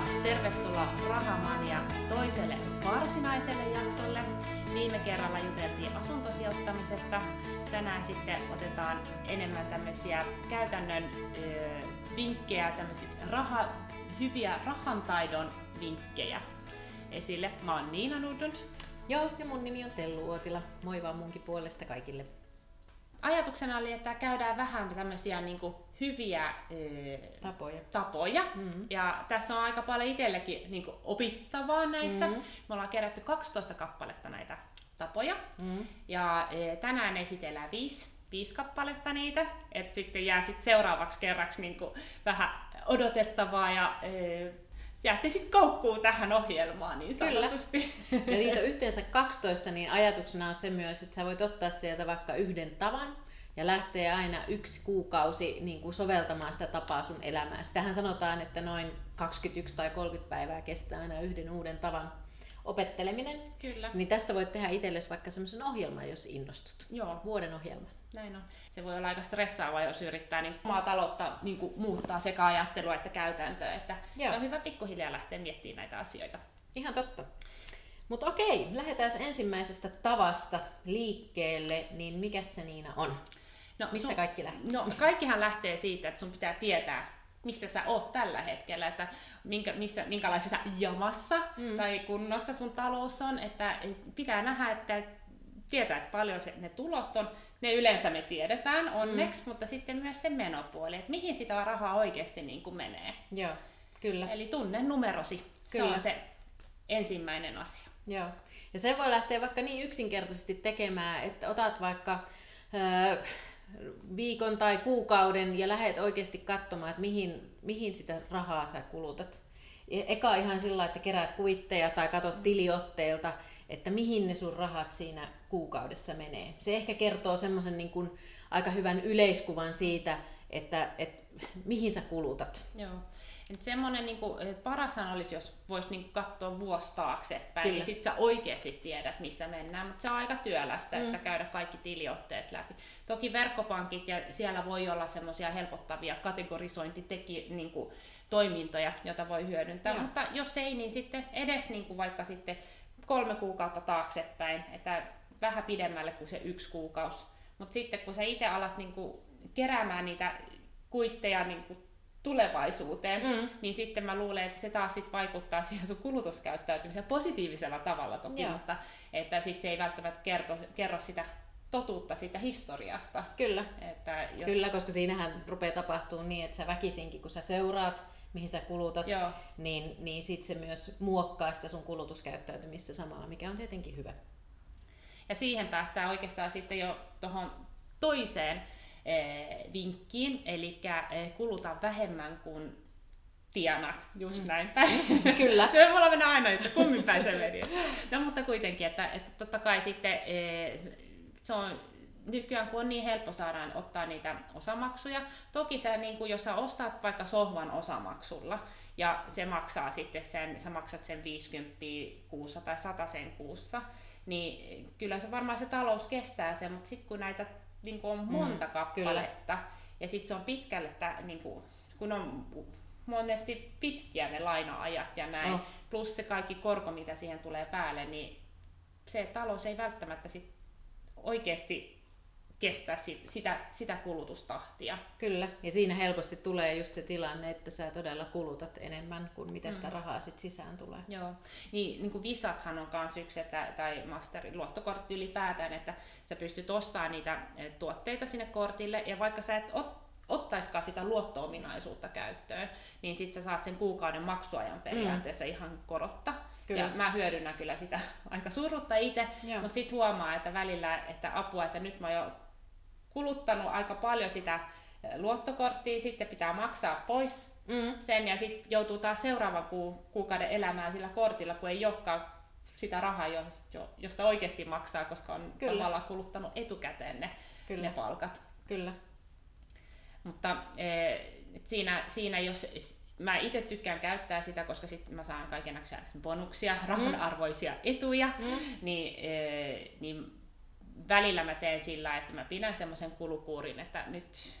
ja tervetuloa Rahamania toiselle varsinaiselle jaksolle. Viime kerralla juteltiin asuntosijoittamisesta. Tänään sitten otetaan enemmän tämmöisiä käytännön ö, vinkkejä, tämmöisiä raha, hyviä rahantaidon vinkkejä esille. Mä oon Niina Nudund. Joo, ja mun nimi on Tellu Uotila. Moi vaan munkin puolesta kaikille. Ajatuksena oli, että käydään vähän tämmöisiä niin kuin, hyviä tapoja. tapoja. Mm-hmm. Ja tässä on aika paljon itsellekin niin kuin, opittavaa näissä. Mm-hmm. Me ollaan kerätty 12 kappaletta näitä tapoja. Mm-hmm. Ja e, tänään esitellään viisi, viisi kappaletta niitä. Että sitten jää sit seuraavaksi kerraksi niin kuin, vähän odotettavaa ja e, jäätte sitten koukkuu tähän ohjelmaan niin sanotusti. Kyllä. Ja niitä on yhteensä 12, niin ajatuksena on se myös, että sä voit ottaa sieltä vaikka yhden tavan, ja lähtee aina yksi kuukausi niin kuin soveltamaan sitä tapaa sun elämään. Sitähän sanotaan, että noin 21 tai 30 päivää kestää aina yhden uuden tavan opetteleminen. Kyllä. Niin tästä voit tehdä itsellesi vaikka semmoisen ohjelman, jos innostut. Joo. Vuoden ohjelma. Näin on. Se voi olla aika stressaavaa, jos yrittää niin omaa taloutta niin kuin, muuttaa sekä ajattelua että käytäntöä. Että on hyvä pikkuhiljaa lähteä miettimään näitä asioita. Ihan totta. Mutta okei, lähdetään ensimmäisestä tavasta liikkeelle, niin mikä se Niina on? No, Mistä sun, kaikki lähtee? No kaikkihan lähtee siitä, että sun pitää tietää, missä sä oot tällä hetkellä, että minkä, missä, minkälaisessa jamassa mm. tai kunnossa sun talous on, että pitää nähdä, että tietää, että paljon se, ne tulot on, ne yleensä me tiedetään onneksi, mm. mutta sitten myös se menopuoli, että mihin sitä rahaa oikeasti niin kuin menee. Joo, kyllä. Eli tunne numerosi, kyllä. se on se ensimmäinen asia. Joo, ja se voi lähteä vaikka niin yksinkertaisesti tekemään, että otat vaikka öö, viikon tai kuukauden ja lähdet oikeasti katsomaan, että mihin, mihin sitä rahaa sä kulutat. E, eka ihan sillä että keräät kuitteja tai katot tiliotteelta, että mihin ne sun rahat siinä kuukaudessa menee. Se ehkä kertoo semmoisen niin aika hyvän yleiskuvan siitä, että, että mihin sä kulutat. Joo. Et semmoinen niin kuin, parashan olisi, jos voisi niin katsoa vuosi taaksepäin, Kyllä. niin sitten sä oikeasti tiedät, missä mennään, mutta se on aika työlästä, mm. että käydä kaikki tiliotteet läpi. Toki verkkopankit ja siellä voi olla semmoisia helpottavia kategorisointiteki, niin kuin, toimintoja, joita voi hyödyntää, ja. mutta jos ei, niin sitten edes niin kuin vaikka sitten kolme kuukautta taaksepäin, että vähän pidemmälle kuin se yksi kuukausi. Mutta sitten kun sä itse alat niin kuin, keräämään niitä kuitteja niin kuin, tulevaisuuteen, mm. niin sitten mä luulen, että se taas sit vaikuttaa siihen sun kulutuskäyttäytymiseen positiivisella tavalla toki, Joo. mutta että sit se ei välttämättä kerto, kerro sitä totuutta siitä historiasta. Kyllä. Että jos... Kyllä, koska siinähän rupeaa tapahtumaan niin, että sä väkisinkin, kun sä seuraat, mihin sä kulutat, Joo. niin, niin sit se myös muokkaa sitä sun kulutuskäyttäytymistä samalla, mikä on tietenkin hyvä. Ja siihen päästään oikeastaan sitten jo tuohon toiseen vinkkiin, eli eh, kuluta vähemmän kuin tienat, just mm. näin päin. Kyllä. se voi olla mennä aina, että kummin päin se meni. No, mutta kuitenkin, että, että totta kai sitten eh, se on nykyään kun on niin helppo saada ottaa niitä osamaksuja, toki sä, niin kun, jos sä ostat vaikka sohvan osamaksulla, ja se maksaa sitten sen, sä maksat sen 50 kuussa tai 100 sen kuussa, niin kyllä se varmaan se talous kestää sen, mutta sitten kun näitä niin kuin on mm, monta mm, kappaletta. Kyllä. Ja sitten se on pitkälle, että niin kuin, kun on monesti pitkiä ne laina-ajat ja näin, oh. plus se kaikki korko, mitä siihen tulee päälle, niin se talous ei välttämättä sit oikeasti kestää sit, sitä, sitä kulutustahtia. Kyllä, ja siinä helposti tulee just se tilanne, että sä todella kulutat enemmän kuin mitä sitä mm. rahaa sit sisään tulee. Joo, niin, niin kuin Visathan on myös yksi, että, tai Masterin luottokortti ylipäätään, että sä pystyt ostamaan niitä eh, tuotteita sinne kortille, ja vaikka sä et ot, ottaiskaan sitä luotto-ominaisuutta käyttöön, niin sit sä saat sen kuukauden maksuajan mm. periaatteessa mm. ihan korotta. Kyllä. Ja mä hyödynnän kyllä sitä aika surutta itse, mutta sitten huomaa, että välillä, että apua, että nyt mä jo kuluttanut aika paljon sitä eh, luottokorttia, sitten pitää maksaa pois mm. sen ja sitten joutuu taas seuraavan ku, kuukauden elämään sillä kortilla, kun ei olekaan sitä rahaa, jo, jo, josta oikeasti maksaa, koska on Kyllä. tavallaan kuluttanut etukäteen ne, Kyllä. ne palkat. Kyllä. Mutta e, siinä, siinä jos mä itse tykkään käyttää sitä, koska sitten mä saan kaiken bonuksia, rahanarvoisia mm. etuja, mm. niin, e, niin välillä mä teen sillä, että mä pidän semmoisen kulukuurin, että nyt,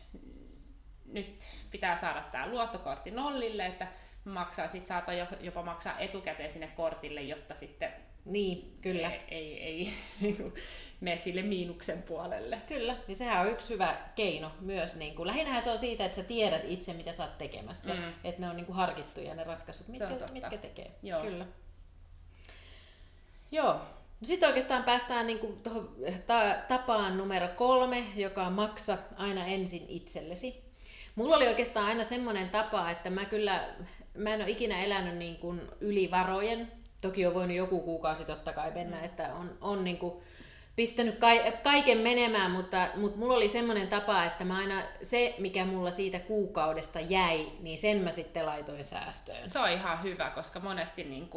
nyt pitää saada tämä luottokortti nollille, että maksaa, sit saata jopa maksaa etukäteen sinne kortille, jotta sitten niin, kyllä. ei, ei, ei niinku mene sille miinuksen puolelle. Kyllä, ja sehän on yksi hyvä keino myös. Niin kuin, lähinnähän se on siitä, että sä tiedät itse, mitä sä oot tekemässä. Mm. Että ne on niin kuin harkittuja ne ratkaisut, mitkä, mitkä tekee. Joo. Kyllä. Joo. Sitten oikeastaan päästään niin kuin tuohon ta- tapaan numero kolme, joka maksa aina ensin itsellesi. Mulla oli oikeastaan aina semmoinen tapa, että mä kyllä, mä en ole ikinä elänyt niin kuin yli varojen. Toki on voinut joku kuukausi totta kai mennä, mm. että on, on niin kuin pistänyt kaiken menemään, mutta, mutta mulla oli semmoinen tapa, että mä aina se, mikä mulla siitä kuukaudesta jäi, niin sen mä sitten laitoin säästöön. Se on ihan hyvä, koska monesti niin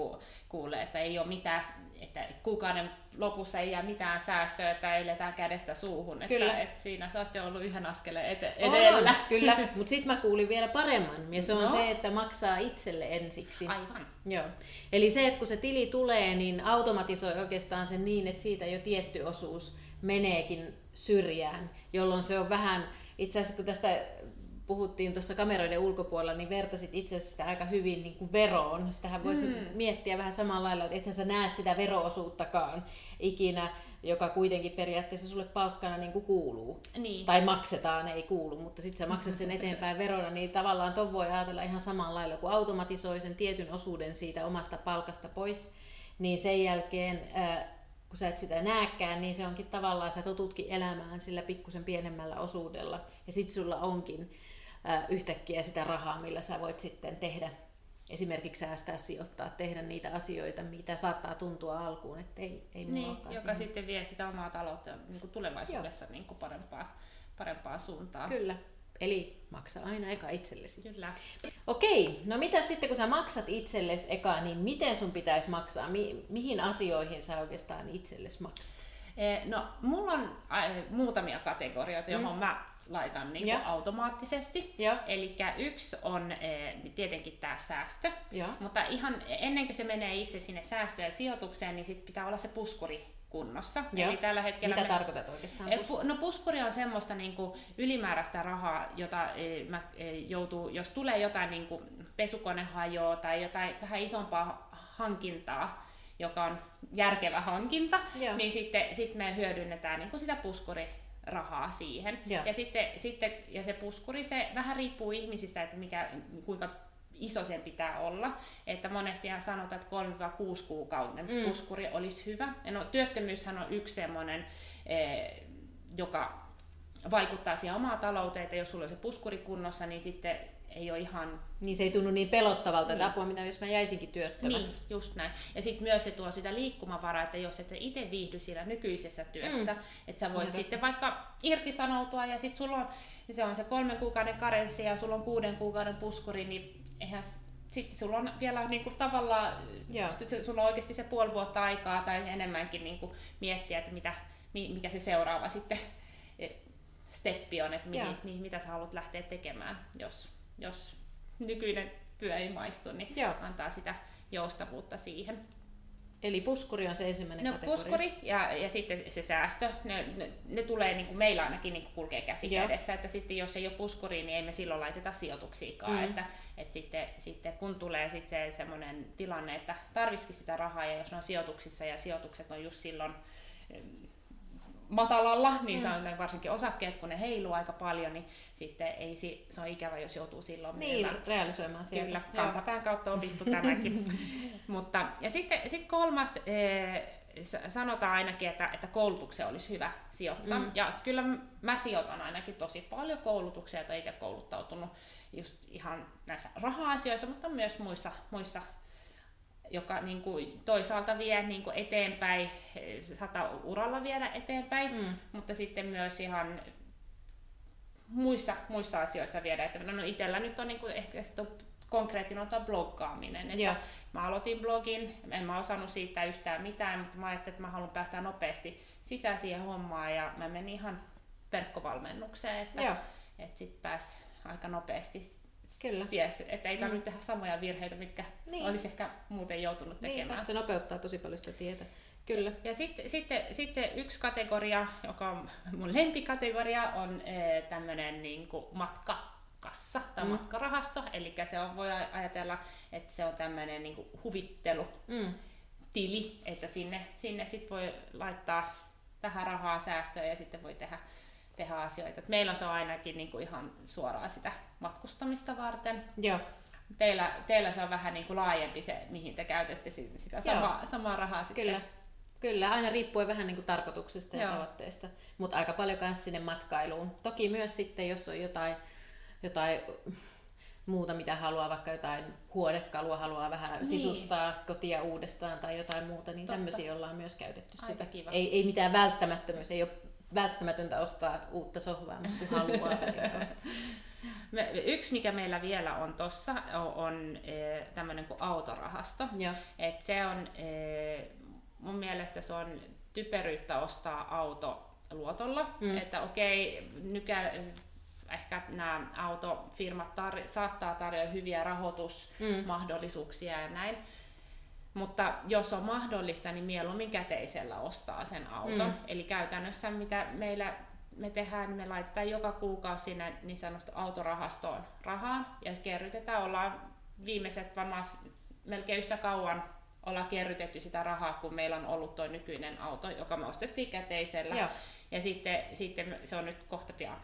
kuulee, että ei ole mitään, että kuukauden lopussa ei jää mitään säästöä, että eletään kädestä suuhun. Kyllä. Että, että siinä sä oot jo ollut yhden askeleen ete- edellä. On, kyllä, mutta sitten mä kuulin vielä paremman, ja se on no. se, että maksaa itselle ensiksi. Aivan. Joo. Eli se, että kun se tili tulee, niin automatisoi oikeastaan sen niin, että siitä jo tietty osuus meneekin syrjään, jolloin se on vähän, itse asiassa kun tästä puhuttiin tuossa kameroiden ulkopuolella, niin vertasit itse asiassa sitä aika hyvin niin kuin veroon. Sitähän voisi mm. miettiä vähän samalla lailla, että ethän sä näe sitä veroosuuttakaan ikinä, joka kuitenkin periaatteessa sulle palkkana niin kuin kuuluu. Niin. Tai maksetaan, ei kuulu, mutta sitten sä maksat sen eteenpäin verona, niin tavallaan ton voi ajatella ihan samalla lailla, kun automatisoi sen tietyn osuuden siitä omasta palkasta pois, niin sen jälkeen kun sä et sitä näekään, niin se onkin tavallaan, sä totutkin elämään sillä pikkusen pienemmällä osuudella. Ja sit sulla onkin yhtäkkiä sitä rahaa, millä sä voit sitten tehdä esimerkiksi säästää, sijoittaa, tehdä niitä asioita, mitä saattaa tuntua alkuun, että ei, ei niin, joka siihen. sitten vie sitä omaa taloutta niin kuin tulevaisuudessa niin kuin parempaa, parempaa suuntaa. Kyllä. Eli maksa aina eka itsellesi. Kyllä. Okei, no mitä sitten kun sä maksat itsellesi eka, niin miten sun pitäisi maksaa? Mi- mihin asioihin sä oikeastaan itsellesi maksat? Eh, no, mulla on muutamia kategorioita, johon mm. mä laitan niin kuin automaattisesti. Eli yksi on e, tietenkin tämä säästö, ja. mutta ihan ennen kuin se menee itse sinne säästöön ja sijoitukseen, niin sit pitää olla se puskuri kunnossa. Joo. Eli tällä hetkellä Mitä me... tarkoitat oikeastaan? E, puskuri? No puskuri on semmoista niin kuin ylimääräistä rahaa, jota e, mä, e, joutuu, jos tulee jotain niin kuin pesukone hajoaa tai jotain vähän isompaa hankintaa, joka on järkevä hankinta, Joo. niin sitten sit me hyödynnetään niin kuin sitä puskuri rahaa siihen. Ja, ja, sitten, sitten, ja se puskuri, se vähän riippuu ihmisistä, että mikä, kuinka iso sen pitää olla. Että monesti sanotaan, että 3-6 kuukauden mm. puskuri olisi hyvä. No, työttömyyshän on yksi semmoinen, eh, joka vaikuttaa siihen omaan talouteen, että jos sulla on se puskuri kunnossa, niin sitten ei ole ihan... Niin se ei tunnu niin pelottavalta, niin. että apua, mitä jos mä jäisinkin työttömäksi. Niin, just näin. Ja sitten myös se tuo sitä liikkumavaraa, että jos et itse viihdy siinä nykyisessä työssä, mm. että sä voit mm. sitten vaikka irtisanoutua ja sitten sulla on, se on se kolmen kuukauden karenssi ja sulla on kuuden kuukauden puskuri, niin eihän sitten sulla on vielä niin kuin, tavallaan, sulla on oikeasti se puoli vuotta aikaa tai enemmänkin niin kuin, miettiä, että mitä, mikä se seuraava sitten eh, steppi on, että mihin, mihin, mitä sä haluat lähteä tekemään, jos jos nykyinen työ ei maistu, niin Joo. antaa sitä joustavuutta siihen. Eli puskuri on se ensimmäinen no, kategoria. puskuri ja, ja sitten se säästö, ne, ne, ne tulee niin kuin meillä ainakin niin kuin kulkee käsi kädessä, että sitten jos ei ole puskuri, niin ei me silloin laiteta sijoituksiakaan, mm. että, että sitten, sitten kun tulee sitten se semmoinen tilanne, että tarvisikin sitä rahaa ja jos ne on sijoituksissa ja sijoitukset on just silloin matalalla, niin mm. on varsinkin osakkeet, kun ne heiluu aika paljon, niin sitten ei, se on ikävä, jos joutuu silloin niin, myymään. realisoimaan sieltä. Kyllä, kantapään kautta on opittu tämäkin. Mutta, ja sitten sit kolmas, eh, sanotaan ainakin, että, että koulutukseen olisi hyvä sijoittaa. Mm. Ja kyllä mä sijoitan ainakin tosi paljon koulutuksia, että itse kouluttautunut just ihan näissä raha-asioissa, mutta myös muissa, muissa joka niin kuin toisaalta vie niin kuin eteenpäin, saattaa uralla viedä eteenpäin, mm. mutta sitten myös ihan muissa, muissa asioissa viedä eteenpäin. No itsellä nyt on niin kuin ehkä konkreettinen on bloggaaminen. Että mä aloitin blogin, en mä osannut siitä yhtään mitään, mutta mä ajattelin, että mä haluan päästä nopeasti sisään siihen hommaan ja mä menin ihan verkkovalmennukseen, että, että sitten pääsi aika nopeasti Kyllä. ties, että ei tarvitse mm. tehdä samoja virheitä, mitkä niin. olisi ehkä muuten joutunut tekemään. Niin, se nopeuttaa tosi paljon sitä tietä. Kyllä. Ja sitten, sitten, sitten yksi kategoria, joka on mun lempikategoria, on e, tämmöinen niin matka kassa tai mm. matkarahasto, eli se on, voi ajatella, että se on tämmöinen niin huvittelu. Mm tili, että sinne, sinne sit voi laittaa vähän rahaa säästöä ja sitten voi tehdä, tehdä asioita. Et meillä se on ainakin niin kuin ihan suoraan sitä matkustamista varten. Joo. Teillä, teillä se on vähän niin kuin laajempi se, mihin te käytätte sitä samaa, samaa rahaa sitten. Kyllä. Kyllä, aina riippuen vähän niin kuin tarkoituksesta ja Joo. tavoitteesta, mutta aika paljon myös sinne matkailuun. Toki myös sitten, jos on jotain, jotain muuta, mitä haluaa, vaikka jotain huonekalua haluaa vähän niin. sisustaa kotia uudestaan tai jotain muuta, niin Totta. tämmöisiä ollaan myös käytetty Aika sitä. Kiva. Ei, ei mitään välttämättömyys, ei ole välttämätöntä ostaa uutta sohvaa, mutta kun haluaa. Me, yksi, mikä meillä vielä on tuossa, on, on e, tämmöinen kuin autorahasto. Et se on, e, mun mielestä se on typeryyttä ostaa auto luotolla. Mm. Että okei, nykä, ehkä nämä autofirmat tar- saattaa tarjota hyviä rahoitusmahdollisuuksia mm. ja näin. Mutta jos on mahdollista, niin mieluummin käteisellä ostaa sen auton. Mm. Eli käytännössä mitä meillä me tehdään, niin me laitetaan joka kuukausi sinne niin sanotusti autorahastoon rahaan ja kerrytetään. Ollaan viimeiset varmaan melkein yhtä kauan ollaan kerrytetty sitä rahaa, kun meillä on ollut tuo nykyinen auto, joka me ostettiin käteisellä. Joo. Ja sitten, sitten se on nyt kohta pian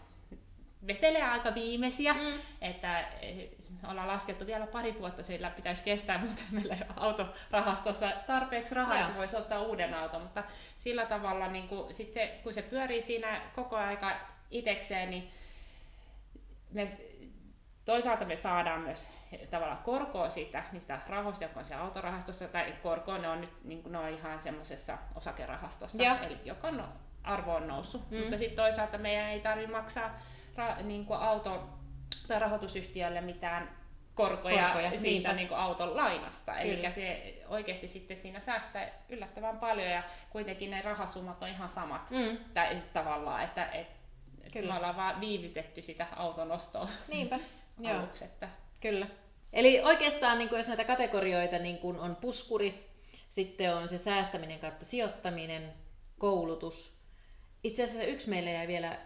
vetelee aika viimeisiä, mm. että eh, ollaan laskettu vielä pari vuotta sillä pitäisi kestää, mutta meillä ei autorahastossa tarpeeksi rahaa, Joo. että voisi ostaa uuden auton, mutta sillä tavalla niin kun, sit se, kun se pyörii siinä koko aika itekseen, niin me, toisaalta me saadaan myös tavallaan korkoa siitä, niistä rahoista, jotka on siellä autorahastossa, tai korkoa ne on nyt niin ne on ihan semmoisessa osakerahastossa, Joo. eli joka no, arvo on noussut, mm. mutta sitten toisaalta meidän ei tarvitse maksaa ra, niin kuin auto- tai rahoitusyhtiölle mitään korkoja, korkoja siitä niin kuin auton lainasta. Eli se oikeasti sitten siinä säästää yllättävän paljon ja kuitenkin ne rahasummat on ihan samat. Mm. Tai tavallaan, että, että Kyllä. me ollaan vaan viivytetty sitä auton ostoa Niinpä. aluksi. Että... Kyllä. Eli oikeastaan niin kuin jos näitä kategorioita niin kuin on puskuri, sitten on se säästäminen kautta sijoittaminen, koulutus. Itse asiassa yksi meille jäi vielä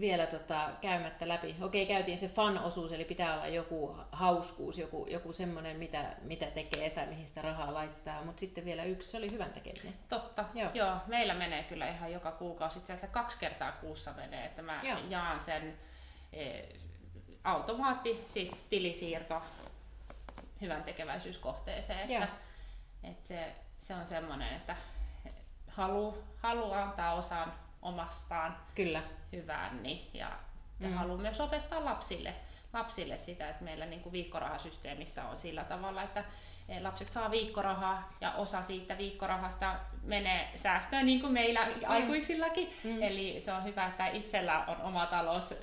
vielä tota, käymättä läpi. Okei, käytiin se fan-osuus, eli pitää olla joku hauskuus, joku, joku semmoinen, mitä, mitä tekee tai mihin sitä rahaa laittaa. Mutta sitten vielä yksi, se oli hyvän tekeminen. Totta, joo. joo. Meillä menee kyllä ihan joka kuukausi, itse asiassa kaksi kertaa kuussa menee, että mä joo. jaan sen e, automaatti, siis tilisiirto hyvän tekeväisyyskohteeseen. Että, että se, se on semmoinen, että halu, halu antaa osan omastaan Kyllä. Hyvään niin, ja mm. haluan myös opettaa lapsille, lapsille sitä, että meillä niin kuin viikkorahasysteemissä on sillä tavalla, että eh, lapset saa viikkorahaa ja osa siitä viikkorahasta menee säästöön niin kuin meillä mm. aikuisillakin. Mm. Eli se on hyvä, että itsellä on oma talous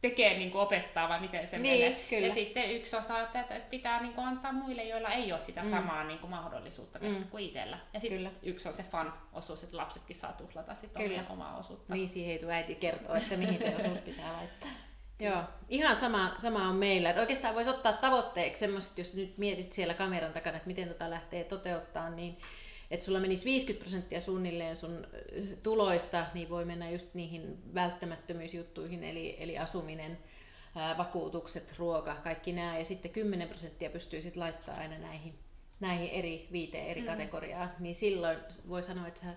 tekee niin kuin opettaa vai miten se niin, menee. Kyllä. Ja sitten yksi osa, että pitää niin kuin antaa muille, joilla ei ole sitä mm. samaa niin kuin mahdollisuutta mm. kuin itsellä. Ja sitten yksi on se fan-osuus, että lapsetkin saa tuhlata sitten kyllä. omaa osuutta. Niin, siihen ei tule äiti kertoa, että mihin se osuus pitää laittaa. Joo, ihan sama, sama on meillä. Että oikeastaan voisi ottaa tavoitteeksi semmoiset, jos nyt mietit siellä kameran takana, että miten tota lähtee toteuttaa, niin että sulla menisi 50 prosenttia suunnilleen sun tuloista, niin voi mennä just niihin välttämättömyysjuttuihin, eli, eli asuminen, vakuutukset, ruoka, kaikki nämä, ja sitten 10 prosenttia pystyy sitten laittaa aina näihin, näihin eri viiteen eri mm. kategoriaa, niin silloin voi sanoa, että sä,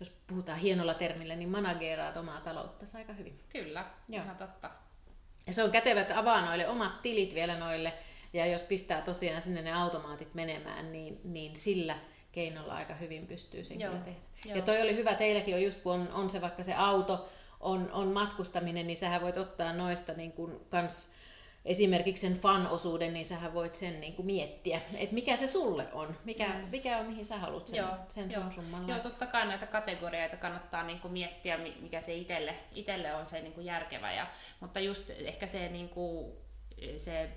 jos puhutaan hienolla termillä, niin manageeraat omaa taloutta aika hyvin. Kyllä, Joo. ihan totta. Ja se on kätevä, että avaa noille omat tilit vielä noille, ja jos pistää tosiaan sinne ne automaatit menemään, niin, niin sillä – keinolla aika hyvin pystyy sen Joo. kyllä tehdä. Joo. Ja toi oli hyvä teilläkin on just kun on, on se vaikka se auto, on, on matkustaminen, niin sähän voit ottaa noista niin kuin kans esimerkiksi sen fan-osuuden, niin sähän voit sen niin kuin miettiä, että mikä se sulle on, mikä, mm. mikä on, mihin sä haluat sen, Joo, sen Joo. sun summan Joo, totta kai näitä kategorioita kannattaa niin kuin miettiä, mikä se itselle, itselle on se niin kuin järkevä. Ja, mutta just ehkä se, niin kuin, se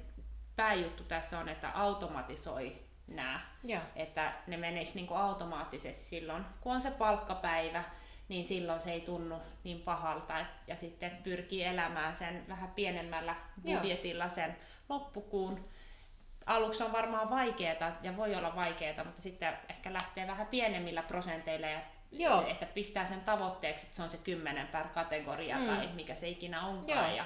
pääjuttu tässä on, että automatisoi nämä. Joo. Että ne menis niin kuin automaattisesti silloin, kun on se palkkapäivä, niin silloin se ei tunnu niin pahalta ja sitten pyrkii elämään sen vähän pienemmällä budjetilla Joo. sen loppukuun. Aluksi on varmaan vaikeaa ja voi olla vaikeaa, mutta sitten ehkä lähtee vähän pienemmillä prosenteilla ja Joo. että pistää sen tavoitteeksi, että se on se kymmenen per kategoria mm. tai mikä se ikinä onkaan. Joo. Ja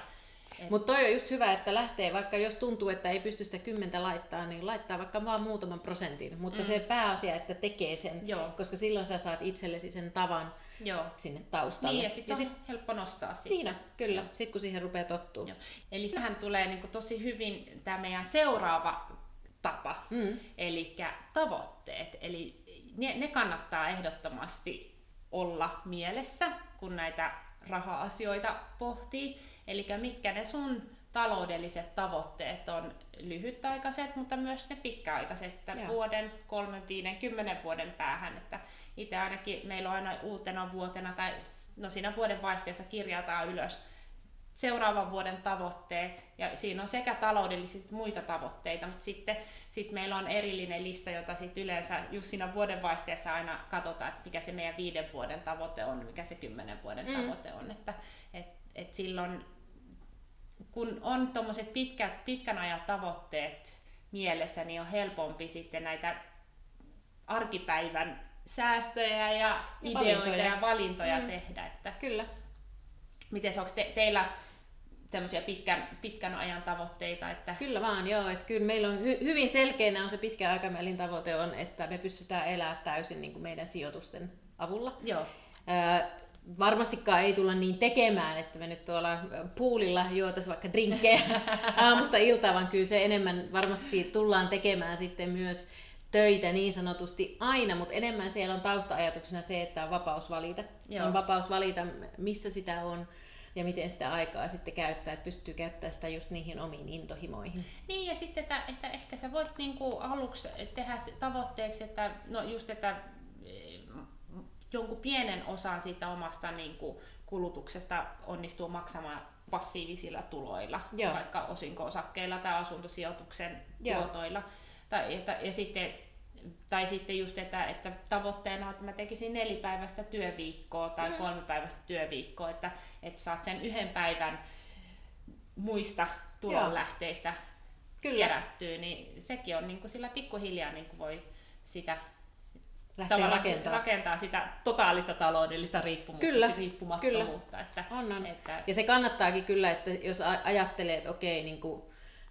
Mutta toi on just hyvä, että lähtee, vaikka jos tuntuu, että ei pysty sitä kymmentä laittaa, niin laittaa vaikka vaan muutaman prosentin. Mutta mm. se pääasia, että tekee sen, Joo. koska silloin sä saat itsellesi sen tavan Joo. sinne taustalle. Niin, ja sitten on sit, helppo nostaa sitten. Niin, kyllä. Sitten kun siihen rupeaa tottua. Joo. Eli sehän tulee niinku tosi hyvin tämä meidän seuraava tapa, mm. eli tavoitteet. Eli ne, ne kannattaa ehdottomasti olla mielessä, kun näitä raha-asioita pohtii. Eli mitkä ne sun taloudelliset tavoitteet on lyhytaikaiset, mutta myös ne pitkäaikaiset, että Joo. vuoden, kolmen, viiden, kymmenen vuoden päähän. Että itse ainakin meillä on aina uutena vuotena tai no siinä vuoden vaihteessa kirjataan ylös seuraavan vuoden tavoitteet, ja siinä on sekä taloudellisia että muita tavoitteita, mutta sitten sit meillä on erillinen lista, jota sit yleensä just siinä vuoden vaihteessa aina katsotaan, että mikä se meidän viiden vuoden tavoite on, mikä se kymmenen vuoden mm. tavoite on, että et, et silloin kun on tuommoiset pitkät, pitkän ajan tavoitteet mielessä, niin on helpompi sitten näitä arkipäivän säästöjä ja ideoita valintoja. ja valintoja mm. tehdä. Että Kyllä. Miten onko te, teillä tämmöisiä pitkän, pitkän ajan tavoitteita? Että... Kyllä vaan, joo. Että kyllä meillä on hy, hyvin selkeänä on se pitkän aikavälin tavoite on, että me pystytään elämään täysin niin kuin meidän sijoitusten avulla. Joo. Ää, varmastikaan ei tulla niin tekemään, että me nyt tuolla puulilla juotaisiin vaikka drinkkejä aamusta iltaan, vaan kyllä se enemmän varmasti tullaan tekemään sitten myös töitä niin sanotusti aina, mutta enemmän siellä on tausta-ajatuksena se, että on vapaus valita. Joo. On vapaus valita, missä sitä on ja miten sitä aikaa sitten käyttää, että pystyy käyttämään sitä just niihin omiin intohimoihin. Niin ja sitten, että, että ehkä sä voit niinku aluksi tehdä tavoitteeksi, että no just, että jonkun pienen osan siitä omasta niin kuin, kulutuksesta onnistuu maksamaan passiivisilla tuloilla, Joo. vaikka osinko-osakkeilla tai asuntosijoituksen Joo. tuotoilla. Tai, että, ja sitten, tai sitten just, että, että tavoitteena on, että mä tekisin nelipäiväistä työviikkoa tai mm. kolmipäiväistä työviikkoa, että, että saat sen yhden päivän muista tulonlähteistä Kyllä. kerättyä, niin sekin on niin kuin sillä pikkuhiljaa niin kuin voi sitä lähtee rakentaa. rakentaa sitä totaalista taloudellista riippumu- kyllä, riippumattomuutta. Kyllä. Että, on, on. Että... Ja se kannattaakin kyllä, että jos ajattelee, että okei, niin kuin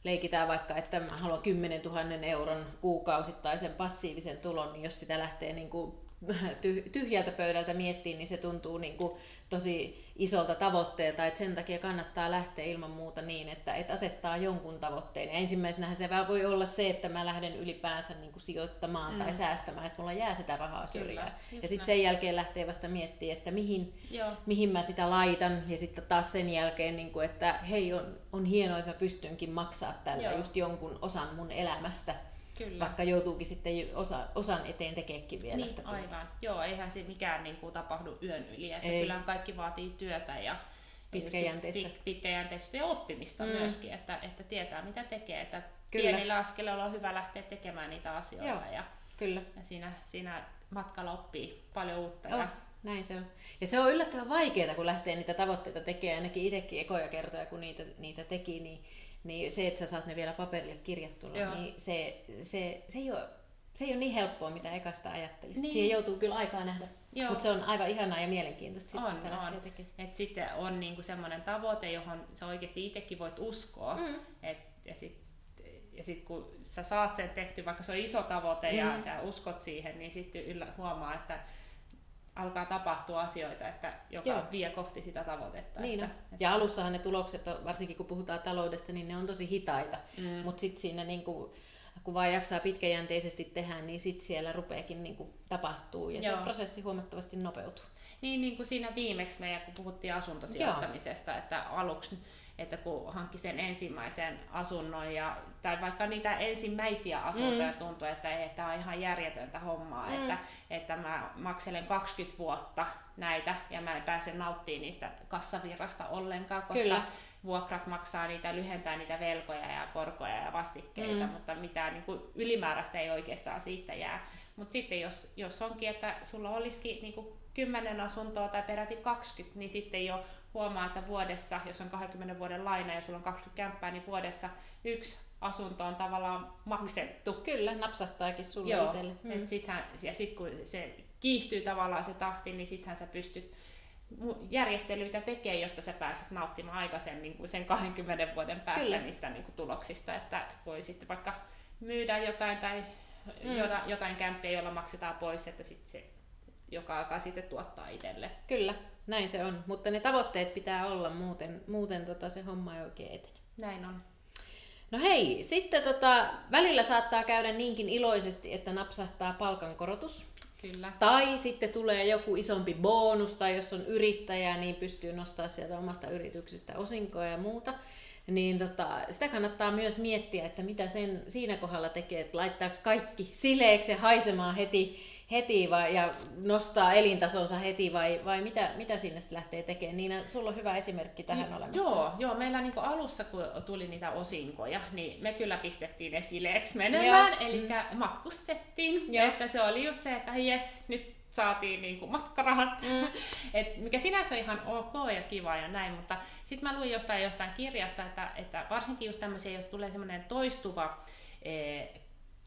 leikitään vaikka, että mä haluan 10 000 euron kuukausittaisen passiivisen tulon, niin jos sitä lähtee niin kuin tyhjältä pöydältä miettiin, niin se tuntuu niin kuin tosi isolta tavoitteelta, että sen takia kannattaa lähteä ilman muuta niin, että, että asettaa jonkun tavoitteen. Ja ensimmäisenä se voi olla se, että mä lähden ylipäänsä niin kuin sijoittamaan mm. tai säästämään, että mulla jää sitä rahaa syrjään. ja sitten sen jälkeen lähtee vasta miettimään, että mihin, mihin mä sitä laitan. Ja sitten taas sen jälkeen, niin kuin, että hei, on, on hienoa, että mä pystynkin maksaa tällä Joo. just jonkun osan mun elämästä Kyllä. Vaikka joutuukin sitten osa, osan eteen tekeekin vielä niin, sitä työtä. Aivan. Joo, eihän se mikään niin kuin, tapahdu yön yli. Että Ei. kyllähän kaikki vaatii työtä ja pitkäjänteistä, pit, pitkäjänteistä ja oppimista mm. myöskin, että, että tietää mitä tekee. Että Kyllä. pienillä askeleilla on hyvä lähteä tekemään niitä asioita. Joo. Ja, Kyllä. ja siinä, siinä matkalla oppii paljon uutta. Oh. Ja näin se on. Ja se on yllättävän vaikeaa, kun lähtee niitä tavoitteita tekemään. Ainakin itsekin ekoja kertoja, kun niitä, niitä teki, niin niin se, että sä saat ne vielä paperille kirjattuna, Joo. niin se, se, se, ei ole, se ei ole niin helppoa, mitä ekasta ajattelisi. Niin. Siihen joutuu kyllä aikaa nähdä. Mutta se on aivan ihanaa ja mielenkiintoista, sit, on, sitä on. Et sitten on niinku semmoinen tavoite, johon sä oikeasti itsekin voit uskoa. Mm. Et, ja sitten ja sitten kun sä saat sen tehty, vaikka se on iso tavoite mm. ja sä uskot siihen, niin sitten yllä, huomaa, että alkaa tapahtua asioita, että joka Joo. vie kohti sitä tavoitetta. Niin että, että ja alussahan ne tulokset, on, varsinkin kun puhutaan taloudesta, niin ne on tosi hitaita, mm. mutta sitten siinä niin kuin, kun vaan jaksaa pitkäjänteisesti tehdä, niin sitten siellä rupeakin niin tapahtuu ja Joo. se prosessi huomattavasti nopeutuu. Niin, niin kuin siinä viimeksi meidän, kun puhuttiin asuntosijoittamisesta, Joo. että aluksi että kun hankki sen ensimmäisen asunnon ja, tai vaikka niitä ensimmäisiä asuntoja mm. tuntuu, että ei, tämä on ihan järjetöntä hommaa, mm. että, että mä makselen 20 vuotta näitä ja mä en pääse nauttimaan niistä kassavirrasta ollenkaan, koska Kyllä. vuokrat maksaa niitä, lyhentää niitä velkoja ja korkoja ja vastikkeita, mm. mutta mitään niin kuin ylimääräistä ei oikeastaan siitä jää. Mutta sitten jos, jos onkin, että sulla olisikin niin kuin 10 asuntoa tai peräti 20, niin sitten jo huomaa, että vuodessa, jos on 20 vuoden laina ja sulla on 20 kämppää, niin vuodessa yksi asunto on tavallaan maksettu. Kyllä, napsahtaakin sulle itselle. Mm. Et sittenhän, ja sitten kun se kiihtyy tavallaan se tahti, niin sittenhän sä pystyt järjestelyitä tekee, jotta sä pääset nauttimaan aikaisemmin kuin sen 20 vuoden päästä Kyllä. niistä niin kuin tuloksista, että voi sitten vaikka myydä jotain tai mm. jotain kämppiä, jolla maksetaan pois, että sitten se joka alkaa sitten tuottaa itselle. Kyllä, näin se on, mutta ne tavoitteet pitää olla, muuten, muuten tota se homma ei oikein etene. Näin on. No hei, sitten tota, välillä saattaa käydä niinkin iloisesti, että napsahtaa palkankorotus. Kyllä. Tai sitten tulee joku isompi bonus, tai jos on yrittäjä, niin pystyy nostaa sieltä omasta yrityksestä osinkoa ja muuta. Niin tota, sitä kannattaa myös miettiä, että mitä sen siinä kohdalla tekee, että laittaako kaikki sileeksi ja haisemaan heti heti vai, ja nostaa elintasonsa heti vai, vai mitä, mitä sinne sitten lähtee tekemään? Niina, sulla on hyvä esimerkki tähän niin, olemassa. Joo, joo meillä niin alussa kun tuli niitä osinkoja, niin me kyllä pistettiin ne sileeksi menemään, joo. eli mm. matkustettiin. Joo. Että se oli just se, että jes, nyt saatiin niin kuin matkarahat, mm. Et mikä sinänsä on ihan ok ja kiva ja näin, mutta sitten mä luin jostain, jostain kirjasta, että, että varsinkin just tämmöisiä, jos tulee semmoinen toistuva eh,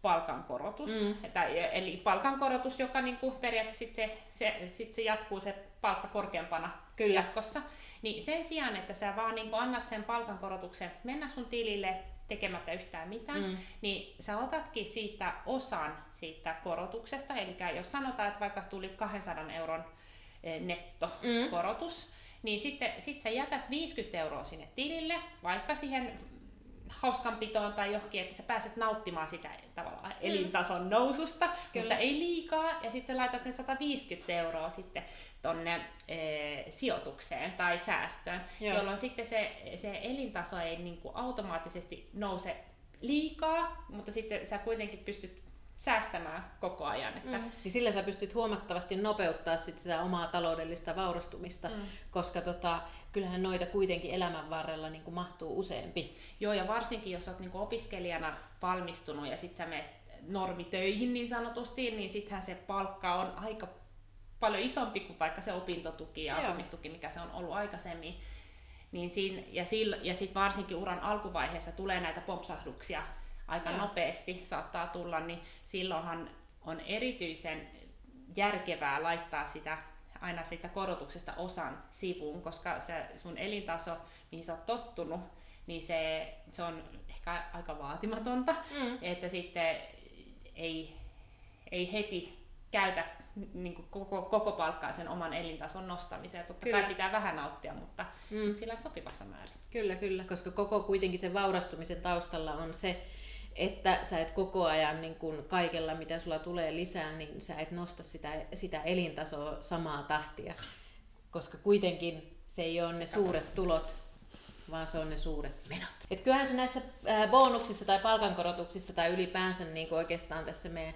palkankorotus, mm. tai, eli palkankorotus, joka niin kuin periaatteessa sit se, se, sit se jatkuu se palkka korkeampana Kyllä. jatkossa, niin sen sijaan, että sä vaan niin kuin annat sen palkankorotuksen mennä sun tilille tekemättä yhtään mitään, mm. niin sä otatkin siitä osan siitä korotuksesta, eli jos sanotaan, että vaikka tuli 200 euron eh, nettokorotus, mm. niin sitten sit sä jätät 50 euroa sinne tilille, vaikka siihen hauskanpitoon tai johonkin, että sä pääset nauttimaan sitä tavallaan mm. elintason noususta, Kyllä. mutta ei liikaa, ja sitten sä laitat sen 150 euroa sitten tonne e, sijoitukseen tai säästöön, Joo. jolloin sitten se, se elintaso ei niin kuin automaattisesti nouse liikaa, mutta sitten sä kuitenkin pystyt säästämään koko ajan. Että... Mm. Ja sillä sä pystyt huomattavasti nopeuttaa sit sitä omaa taloudellista vaurastumista, mm. koska tota, kyllähän noita kuitenkin elämän varrella niin kuin mahtuu useampi. Joo, ja varsinkin jos olet niin kuin opiskelijana valmistunut ja sitten sä menet normitöihin niin sanotusti, niin sittenhän se palkka on aika paljon isompi kuin vaikka se opintotuki ja Joo. asumistuki, mikä se on ollut aikaisemmin. Niin siinä, ja, ja sitten varsinkin uran alkuvaiheessa tulee näitä pompsahduksia aika Joo. nopeasti saattaa tulla, niin silloinhan on erityisen järkevää laittaa sitä aina siitä korotuksesta osan sivuun, koska se sun elintaso, mihin sä oot tottunut, niin se, se on ehkä aika vaatimatonta, mm. että sitten ei, ei heti käytä niin kuin koko, koko palkkaa sen oman elintason nostamiseen. Totta kyllä. kai pitää vähän nauttia, mutta mm. sillä sopivassa määrin. Kyllä, kyllä, koska koko kuitenkin sen vaurastumisen taustalla on se, että sä et koko ajan niin kun kaikella, mitä sulla tulee lisää, niin sä et nosta sitä, sitä elintasoa samaa tahtia. Koska kuitenkin se ei ole ne suuret tulot, vaan se on ne suuret menot. Et kyllähän se näissä bonuksissa tai palkankorotuksissa tai ylipäänsä niin oikeastaan tässä meidän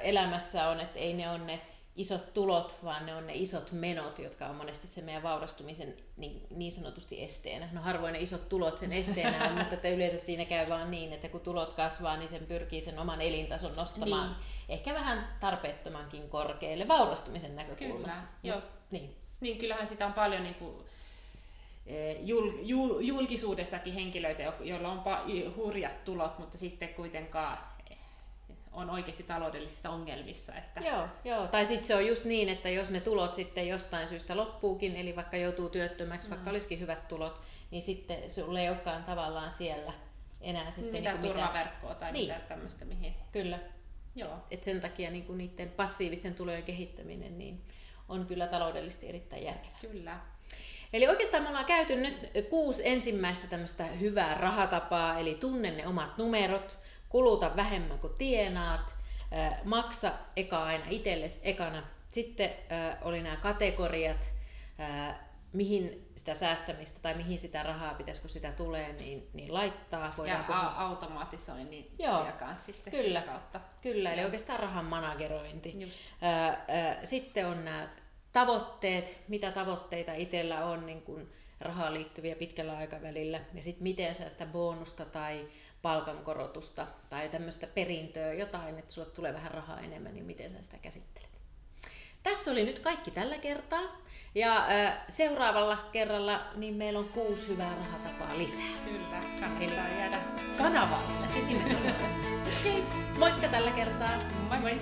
elämässä on, että ei ne ole ne isot tulot, vaan ne on ne isot menot, jotka on monesti se meidän vaurastumisen niin, niin sanotusti esteenä. No harvoin ne isot tulot sen esteenä on, mutta että yleensä siinä käy vaan niin, että kun tulot kasvaa, niin sen pyrkii sen oman elintason nostamaan niin. ehkä vähän tarpeettomankin korkealle vaurastumisen näkökulmasta. Kyllä, joo. Niin. niin kyllähän sitä on paljon niin kuin e, jul, jul, julkisuudessakin henkilöitä, joilla on hurjat tulot, mutta sitten kuitenkaan on oikeasti taloudellisissa ongelmissa. Että... Joo, joo. tai sitten se on just niin, että jos ne tulot sitten jostain syystä loppuukin, eli vaikka joutuu työttömäksi, mm. vaikka olisikin hyvät tulot, niin sitten sulle ei olekaan tavallaan siellä enää sitten... Mitä niin turvaverkkoa tai niin. mitä tämmöistä, mihin... Kyllä. Joo. Et sen takia niin niiden passiivisten tulojen kehittäminen niin on kyllä taloudellisesti erittäin järkevää. Kyllä. Eli oikeastaan me ollaan käyty nyt kuusi ensimmäistä tämmöistä hyvää rahatapaa, eli tunne ne omat numerot, kuluta vähemmän kuin tienaat, maksa eka aina itsellesi ekana. Sitten oli nämä kategoriat, mihin sitä säästämistä tai mihin sitä rahaa pitäisi, kun sitä tulee, niin, niin laittaa. Voidaanko... Ja a- automatisoinnin Joo, kanssa sitten kyllä, sitä kautta. Kyllä, eli oikeastaan rahan managerointi. Just. Sitten on nämä tavoitteet, mitä tavoitteita itsellä on niin kuin rahaan liittyviä pitkällä aikavälillä, ja sitten miten sä sitä bonusta tai palkankorotusta tai tämmöistä perintöä, jotain, että sulle tulee vähän rahaa enemmän, niin miten sä sitä käsittelet. Tässä oli nyt kaikki tällä kertaa. Ja äh, seuraavalla kerralla niin meillä on kuusi hyvää rahatapaa lisää. Kyllä, kannattaa Eli... jäädä kanavalle. Okei, okay, moikka tällä kertaa. Moi moi!